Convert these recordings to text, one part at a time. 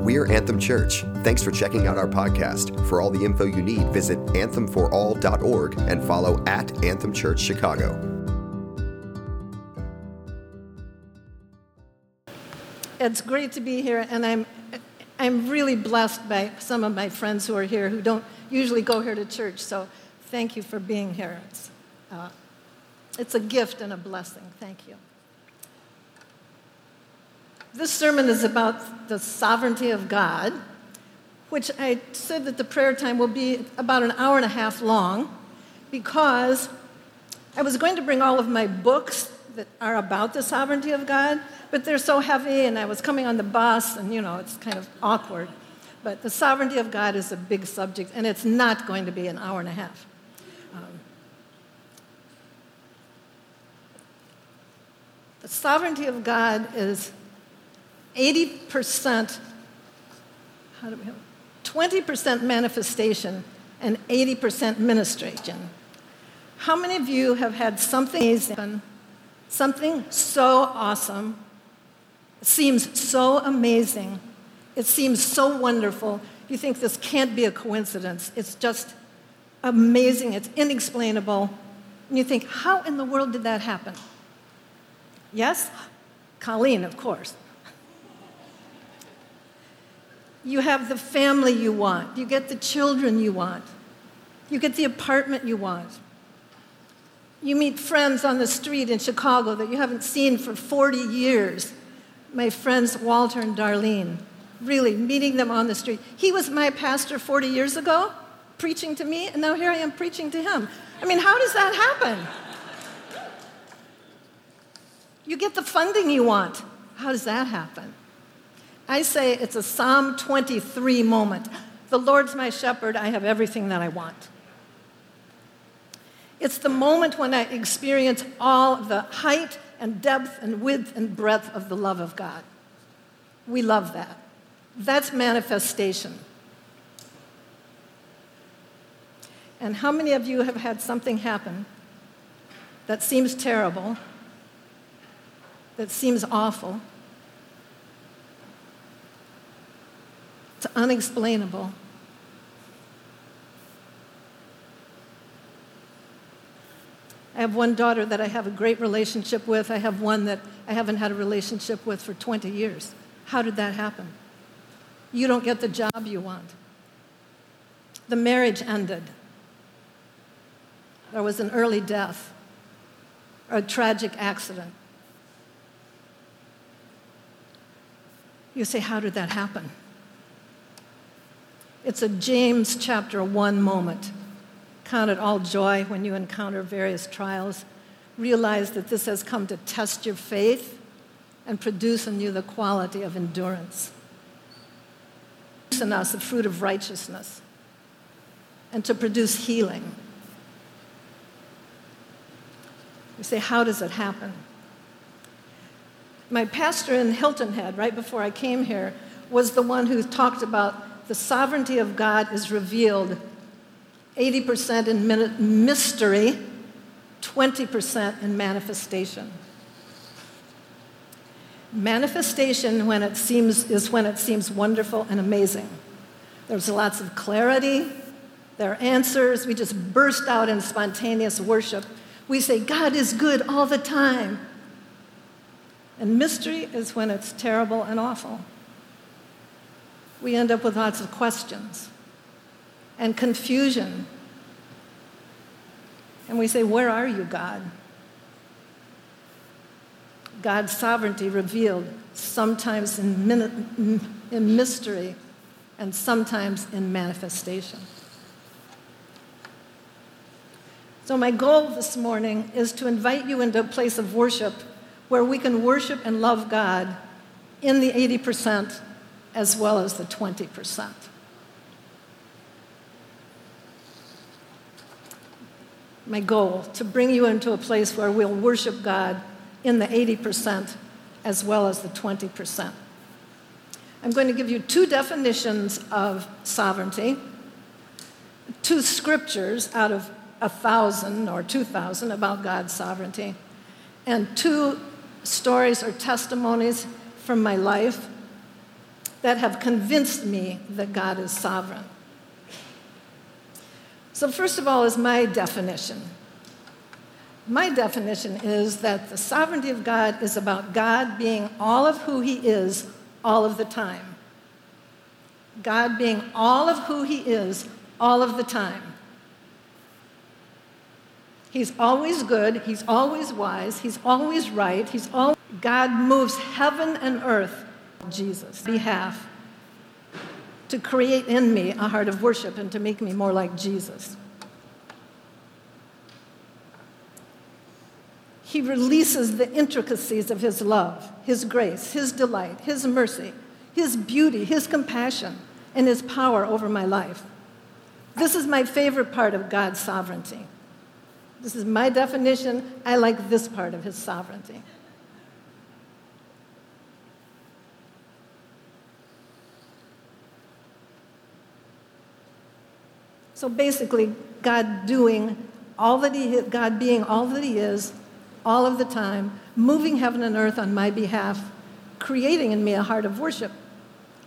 We're Anthem Church. Thanks for checking out our podcast. For all the info you need, visit anthemforall.org and follow at Anthem Church Chicago. It's great to be here, and I'm, I'm really blessed by some of my friends who are here who don't usually go here to church. So thank you for being here. It's, uh, it's a gift and a blessing. Thank you. This sermon is about the sovereignty of God, which I said that the prayer time will be about an hour and a half long because I was going to bring all of my books that are about the sovereignty of God, but they're so heavy, and I was coming on the bus, and you know, it's kind of awkward. But the sovereignty of God is a big subject, and it's not going to be an hour and a half. Um, the sovereignty of God is 80%, how do we have 20% manifestation and 80% ministration. How many of you have had something amazing, something so awesome, seems so amazing, it seems so wonderful, you think this can't be a coincidence. It's just amazing, it's inexplainable. And you think, how in the world did that happen? Yes? Colleen, of course. You have the family you want. You get the children you want. You get the apartment you want. You meet friends on the street in Chicago that you haven't seen for 40 years. My friends Walter and Darlene, really meeting them on the street. He was my pastor 40 years ago, preaching to me, and now here I am preaching to him. I mean, how does that happen? You get the funding you want. How does that happen? I say it's a Psalm 23 moment. The Lord's my shepherd, I have everything that I want. It's the moment when I experience all of the height and depth and width and breadth of the love of God. We love that. That's manifestation. And how many of you have had something happen that seems terrible, that seems awful, It's unexplainable. I have one daughter that I have a great relationship with. I have one that I haven't had a relationship with for 20 years. How did that happen? You don't get the job you want. The marriage ended. There was an early death a tragic accident. You say, How did that happen? It's a James chapter 1 moment. Count it all joy when you encounter various trials. Realize that this has come to test your faith and produce in you the quality of endurance. Produce in us the fruit of righteousness and to produce healing. You say, How does it happen? My pastor in Hilton Head, right before I came here, was the one who talked about the sovereignty of God is revealed 80% in mystery, 20% in manifestation. Manifestation when it seems, is when it seems wonderful and amazing. There's lots of clarity, there are answers. We just burst out in spontaneous worship. We say, God is good all the time. And mystery is when it's terrible and awful we end up with lots of questions and confusion. And we say, Where are you, God? God's sovereignty revealed sometimes in, in mystery and sometimes in manifestation. So, my goal this morning is to invite you into a place of worship where we can worship and love God in the 80% as well as the 20%. My goal to bring you into a place where we'll worship God in the 80% as well as the 20%. I'm going to give you two definitions of sovereignty, two scriptures out of a thousand or two thousand about God's sovereignty, and two stories or testimonies from my life that have convinced me that God is sovereign. So, first of all, is my definition. My definition is that the sovereignty of God is about God being all of who He is all of the time. God being all of who He is all of the time. He's always good, He's always wise, He's always right, He's all God moves heaven and earth Jesus behalf to create in me a heart of worship and to make me more like Jesus. He releases the intricacies of His love, His grace, His delight, His mercy, His beauty, His compassion, and His power over my life. This is my favorite part of God's sovereignty. This is my definition. I like this part of His sovereignty. So basically, God doing all that He, God being all that He is, all of the time, moving heaven and earth on my behalf, creating in me a heart of worship,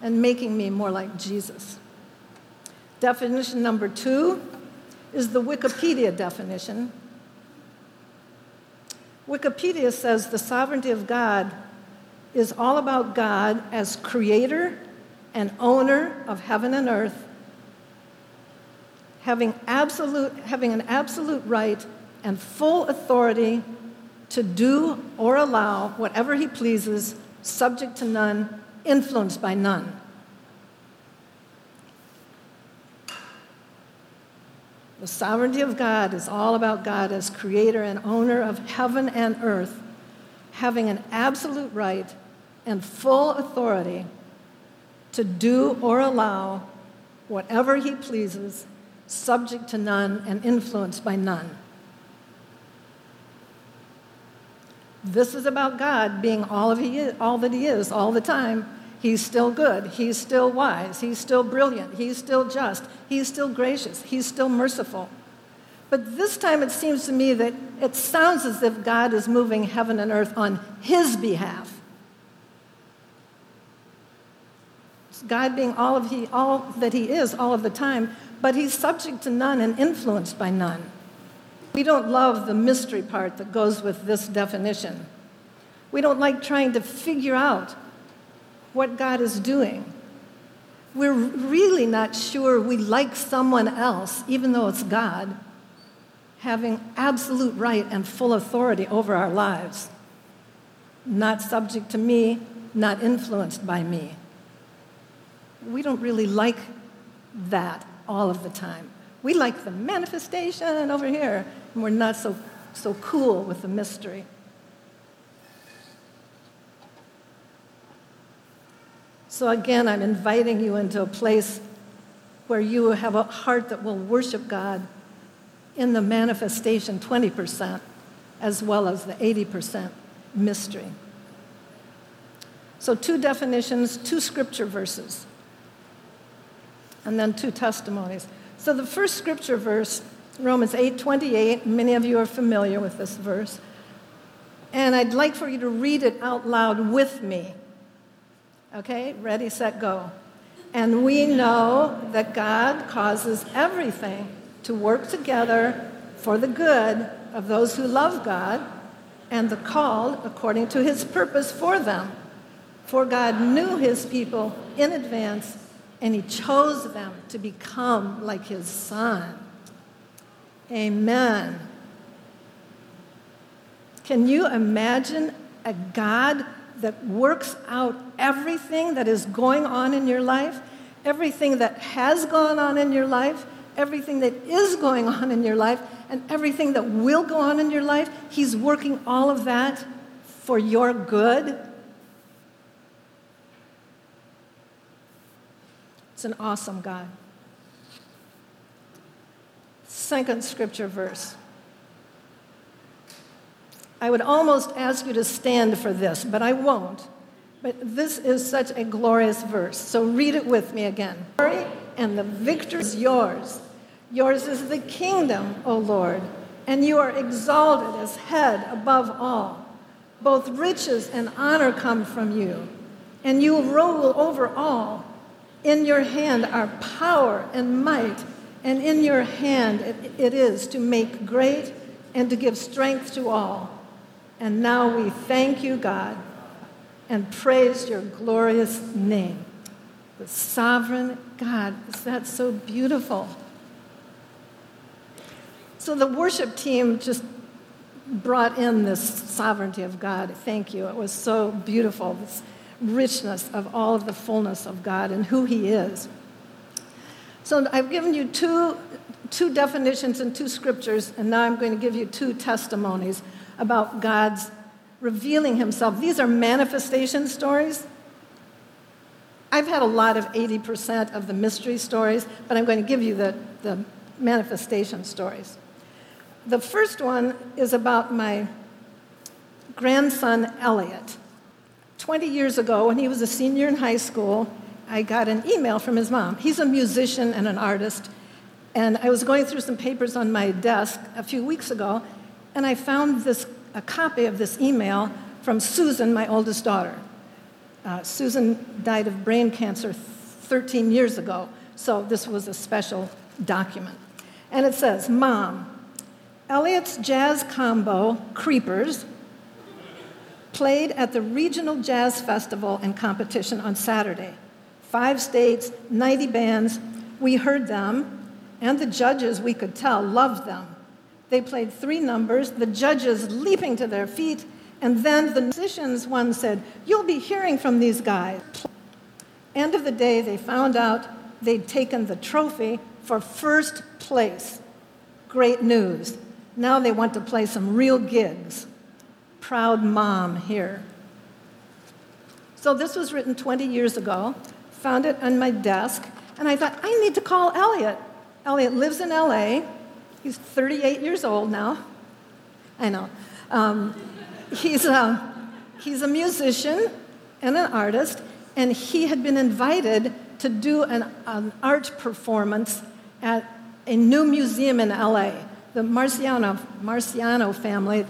and making me more like Jesus. Definition number two is the Wikipedia definition. Wikipedia says the sovereignty of God is all about God as creator and owner of heaven and earth having, absolute, having an absolute right and full authority to do or allow whatever he pleases, subject to none, influenced by none. The sovereignty of God is all about God as creator and owner of heaven and earth, having an absolute right and full authority to do or allow whatever he pleases, subject to none, and influenced by none. This is about God being all, of he is, all that He is all the time. He's still good. He's still wise. He's still brilliant. He's still just. He's still gracious. He's still merciful. But this time it seems to me that it sounds as if God is moving heaven and earth on His behalf. God being all, of he, all that He is all of the time, but he's subject to none and influenced by none. We don't love the mystery part that goes with this definition. We don't like trying to figure out what God is doing. We're really not sure we like someone else, even though it's God, having absolute right and full authority over our lives, not subject to me, not influenced by me. We don't really like that all of the time. We like the manifestation over here, and we're not so, so cool with the mystery. So, again, I'm inviting you into a place where you have a heart that will worship God in the manifestation 20%, as well as the 80% mystery. So, two definitions, two scripture verses and then two testimonies. So the first scripture verse, Romans 8:28, many of you are familiar with this verse. And I'd like for you to read it out loud with me. Okay? Ready, set, go. And we know that God causes everything to work together for the good of those who love God and the called according to his purpose for them. For God knew his people in advance and he chose them to become like his son. Amen. Can you imagine a God that works out everything that is going on in your life, everything that has gone on in your life, everything that is going on in your life, and everything that will go on in your life? He's working all of that for your good It's an awesome God. Second scripture verse. I would almost ask you to stand for this, but I won't. But this is such a glorious verse. So read it with me again. And the victory is yours. Yours is the kingdom, O Lord, and you are exalted as head above all. Both riches and honor come from you and you rule over all. In your hand are power and might, and in your hand it, it is to make great and to give strength to all. And now we thank you, God, and praise your glorious name. The sovereign God. Is that so beautiful? So the worship team just brought in this sovereignty of God. Thank you. It was so beautiful, richness of all of the fullness of God and who He is. So I've given you two, two definitions and two scriptures, and now I'm going to give you two testimonies about God's revealing Himself. These are manifestation stories. I've had a lot of 80% of the mystery stories, but I'm going to give you the, the manifestation stories. The first one is about my grandson, Elliot. 20 years ago, when he was a senior in high school, I got an email from his mom. He's a musician and an artist, and I was going through some papers on my desk a few weeks ago, and I found this, a copy of this email from Susan, my oldest daughter. Uh, Susan died of brain cancer 13 years ago, so this was a special document. And it says, Mom, Elliot's jazz combo, Creepers, played at the Regional Jazz Festival and competition on Saturday. Five states, 90 bands. We heard them, and the judges, we could tell, loved them. They played three numbers, the judges leaping to their feet, and then the musicians, one said, You'll be hearing from these guys. End of the day, they found out they'd taken the trophy for first place. Great news. Now they want to play some real gigs. Proud mom here. So this was written 20 years ago. Found it on my desk, and I thought, I need to call Elliot. Elliot lives in LA. He's 38 years old now. I know. Um, he's, a, he's a musician and an artist, and he had been invited to do an, an art performance at a new museum in LA the Marciano, Marciano family,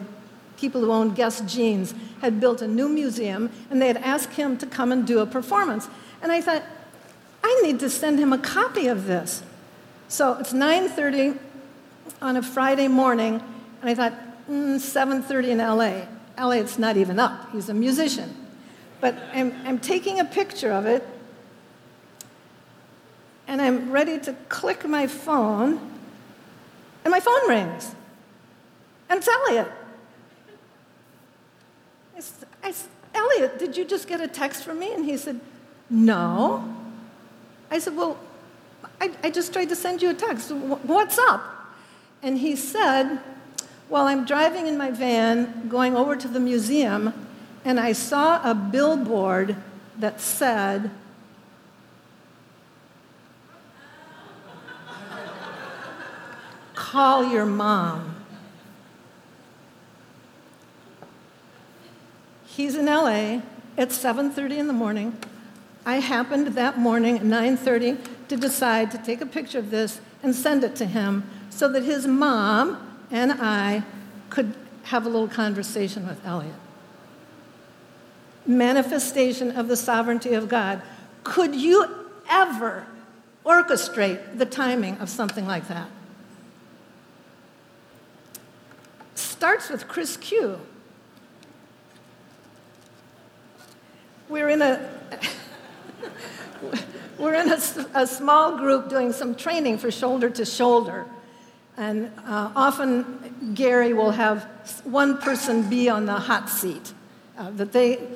people who owned Guess Jeans, had built a new museum, and they had asked him to come and do a performance. And I thought, I need to send him a copy of this. So it's 9:30 on a Friday morning, and I thought, mm, 7:30 in LA. LA, it's not even up. He's a musician. But I'm, I'm taking a picture of it, and I'm ready to click my phone and my phone rings. And it's Elliot. I said, Elliot, did you just get a text from me? And he said, No. I said, Well, I, I just tried to send you a text. What's up? And he said, Well, I'm driving in my van going over to the museum, and I saw a billboard that said, call your mom. He's in LA. It's 7:30 in the morning. I happened that morning at 9:30 to decide to take a picture of this and send it to him so that his mom and I could have a little conversation with Elliot. Manifestation of the sovereignty of God. Could you ever orchestrate the timing of something like that? starts with Chris Q. We're in a we're in a, a, small group doing some training for shoulder to shoulder. And uh, often Gary will have one person be on the hot seat. Uh, that they,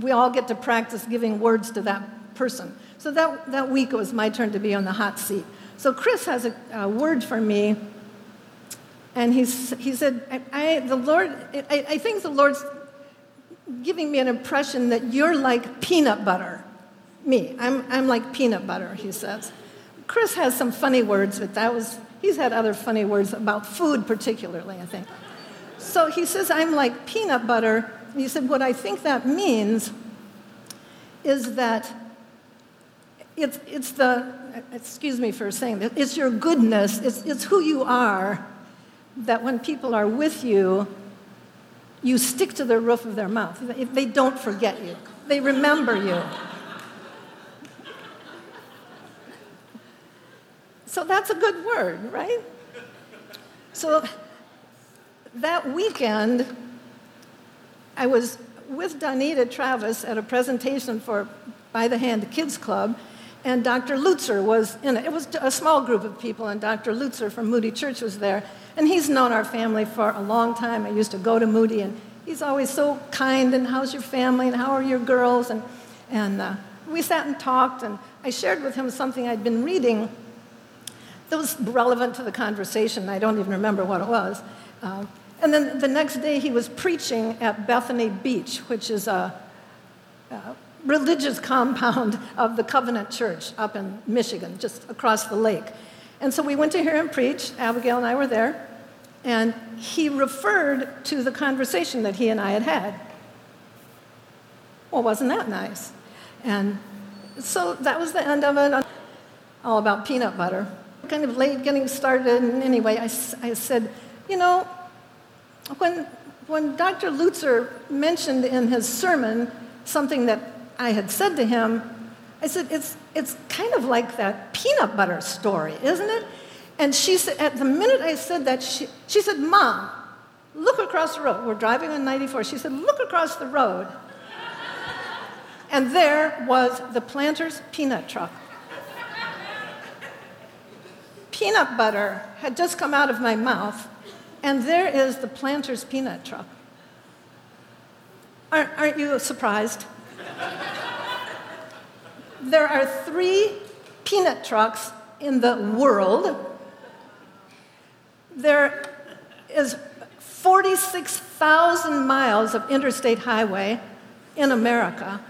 we all get to practice giving words to that person. So that, that week it was my turn to be on the hot seat. So Chris has a, a word for me and he's, he said, I, I the Lord, I, I think the Lord's giving me an impression that you're like peanut butter. Me, I'm, I'm like peanut butter, he says. Chris has some funny words, but that was, he's had other funny words about food, particularly, I think. So he says, I'm like peanut butter. He said, What I think that means is that it's, it's the, excuse me for saying this, it's your goodness, it's, it's who you are that when people are with you, you stick to the roof of their mouth. They don't forget you. they remember you. So that's a good word, right? So that weekend, I was with Donnita Travis at a presentation for By the Hand Kids Club, and Dr. Lutzer was in it. It was a small group of people, and Dr. Lutzer from Moody Church was there. And he's known our family for a long time. I used to go to Moody, and he's always so kind, and how's your family, and how are your girls? And, and uh, we sat and talked, and I shared with him something I'd been reading that was relevant to the conversation. I don't even remember what it was. Uh, and then the next day, he was preaching at Bethany Beach, which is a, a religious compound of the Covenant Church up in Michigan, just across the lake. And so we went to hear him preach. Abigail and I were there. And he referred to the conversation that he and I had had. Well, wasn't that nice? And so that was the end of it, all about peanut butter kind of late getting started. And anyway, I, I said, you know, when, when Dr. Lutzer mentioned in his sermon something that I had said to him, I said, it's, it's kind of like that peanut butter story, isn't it? And she said, at the minute I said that, she, she said, Mom, look across the road. We're driving on 94. She said, Look across the road. and there was the planter's peanut truck peanut butter had just come out of my mouth, and there is the planter's peanut truck. Aren't, aren't you surprised? There are three peanut trucks in the world. There is 46,000 miles of interstate highway in America.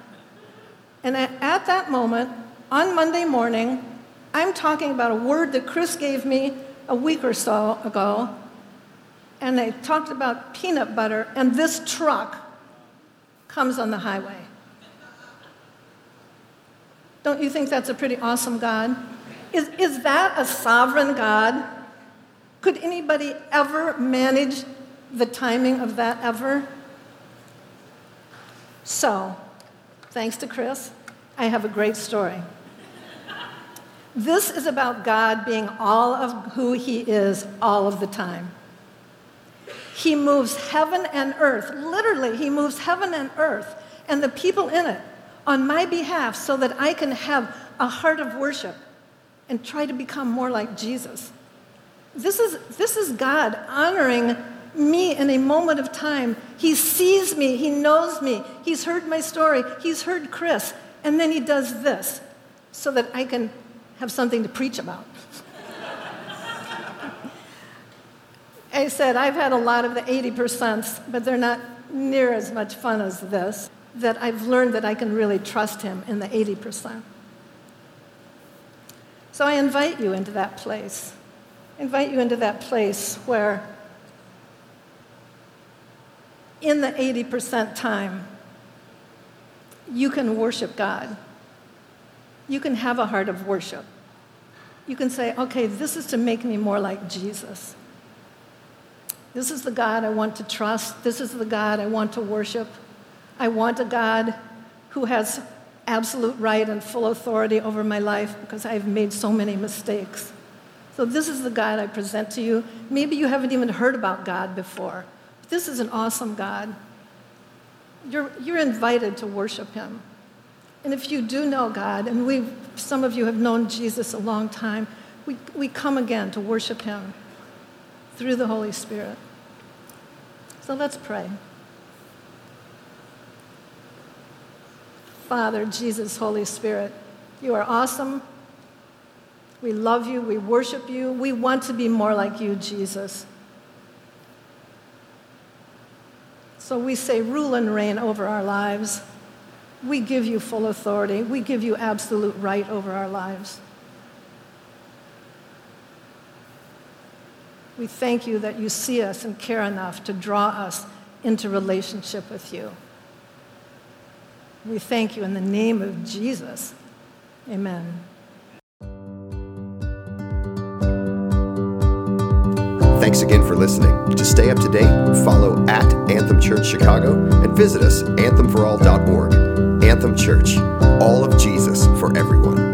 And at that moment, on Monday morning, I'm talking about a word that Chris gave me a week or so ago, and they talked about peanut butter, and this truck comes on the highway. Don't you think that's a pretty awesome God? Is, is that a sovereign God? Could anybody ever manage the timing of that ever? So, thanks to Chris, I have a great story. This is about God being all of who He is all of the time. He moves heaven and earth, literally, He moves heaven and earth and the people in it on my behalf so that I can have a heart of worship and try to become more like Jesus. This is, this is God honoring me in a moment of time. He sees me, He knows me, He's heard my story, He's heard Chris, and then He does this so that I can have something to preach about. I said, I've had a lot of the 80%, but they're not near as much fun as this, that I've learned that I can really trust him in the 80%. So I invite you into that place. I invite you into that place where, in the 80% time, you can worship God you can have a heart of worship. You can say, okay, this is to make me more like Jesus. This is the God I want to trust. This is the God I want to worship. I want a God who has absolute right and full authority over my life because I've made so many mistakes. So, this is the God I present to you. Maybe you haven't even heard about God before. But This is an awesome God. You're, you're invited to worship Him. And if you do know God, and we, some of you have known Jesus a long time, we, we come again to worship Him through the Holy Spirit. So let's pray. Father, Jesus, Holy Spirit, you are awesome. We love you. We worship you. We want to be more like you, Jesus. So we say, rule and reign over our lives. We give you full authority. We give you absolute right over our lives. We thank you that you see us and care enough to draw us into relationship with you. We thank you in the name of Jesus. Amen. Thanks again for listening. To stay up to date, follow at Anthem Church Chicago and visit us, anthemforall.org Anthem Church, all of Jesus for everyone.